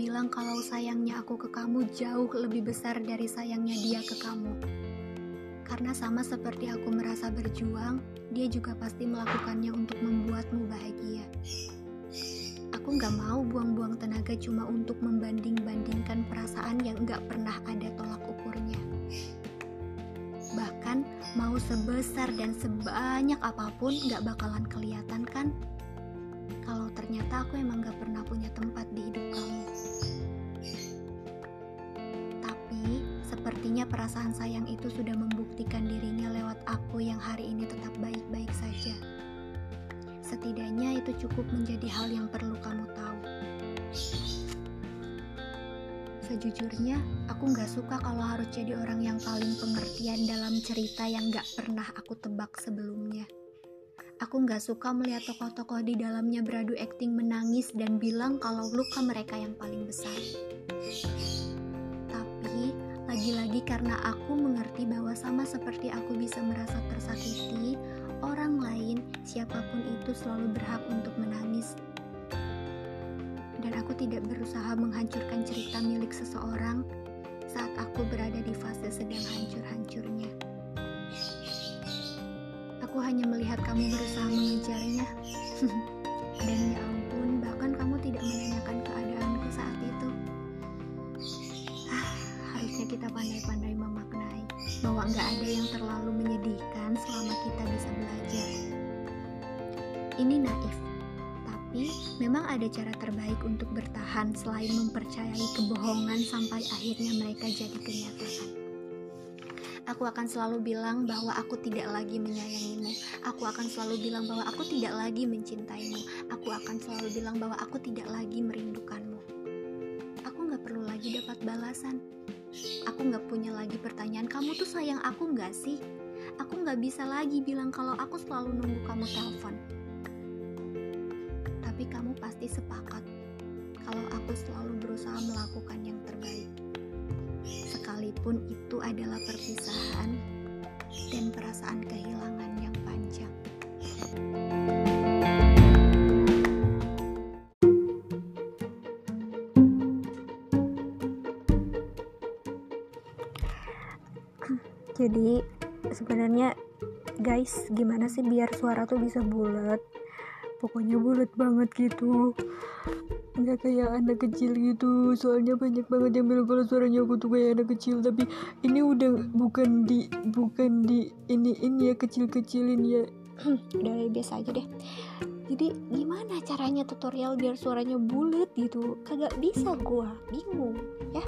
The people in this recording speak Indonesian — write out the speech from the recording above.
bilang kalau sayangnya aku ke kamu jauh lebih besar dari sayangnya dia ke kamu. Karena sama seperti aku merasa berjuang, dia juga pasti melakukannya untuk membuatmu bahagia. Aku nggak mau buang-buang tenaga cuma untuk membanding-bandingkan perasaan yang nggak pernah ada tolak ukurnya. Bahkan mau sebesar dan sebanyak apa pun nggak bakalan kelihatan kan kalau ternyata aku emang gak pernah punya tempat di hidup kamu. Tapi, sepertinya perasaan sayang itu sudah membuktikan dirinya lewat aku yang hari ini tetap baik-baik saja. Setidaknya itu cukup menjadi hal yang perlu kamu tahu. Sejujurnya, aku gak suka kalau harus jadi orang yang paling pengertian dalam cerita yang gak pernah aku tebak sebelumnya. Aku nggak suka melihat tokoh-tokoh di dalamnya beradu akting menangis dan bilang kalau luka mereka yang paling besar. Tapi, lagi-lagi karena aku mengerti bahwa sama seperti aku bisa merasa tersakiti, orang lain, siapa pun itu selalu berhak untuk menangis. Dan aku tidak berusaha menghancurkan cerita milik seseorang melihat kamu berusaha mengejarnya. Dan ya ampun, bahkan kamu tidak menanyakan keadaanku saat itu. Ah, harusnya kita pandai-pandai memaknai bahwa nggak ada yang terlalu menyedihkan selama kita bisa belajar. Ini naif, tapi memang ada cara terbaik untuk bertahan selain mempercayai kebohongan sampai akhirnya mereka jadi kenyataan. Aku akan selalu bilang bahwa aku tidak lagi menyayangimu. Aku akan selalu bilang bahwa aku tidak lagi mencintaimu. Aku akan selalu bilang bahwa aku tidak lagi merindukanmu. Aku nggak perlu lagi dapat balasan. Aku nggak punya lagi pertanyaan, kamu tuh sayang aku nggak sih? Aku nggak bisa lagi bilang kalau aku selalu nunggu kamu telepon. Tapi kamu pasti sepakat kalau aku selalu berusaha melakukan yang terbaik sekalipun itu adalah perpisahan dan perasaan kehilangan yang panjang. Jadi sebenarnya guys, gimana sih biar suara tuh bisa bulat? Pokoknya bulat banget gitu nggak kayak anak kecil gitu. Soalnya banyak banget yang bilang kalau suaranya aku tuh kayak anak kecil. Tapi ini udah bukan di bukan di ini ini ya kecil kecilin ya. Udah biasa aja deh. Jadi gimana caranya tutorial biar suaranya bulat gitu? Kagak bisa gua. Bingung ya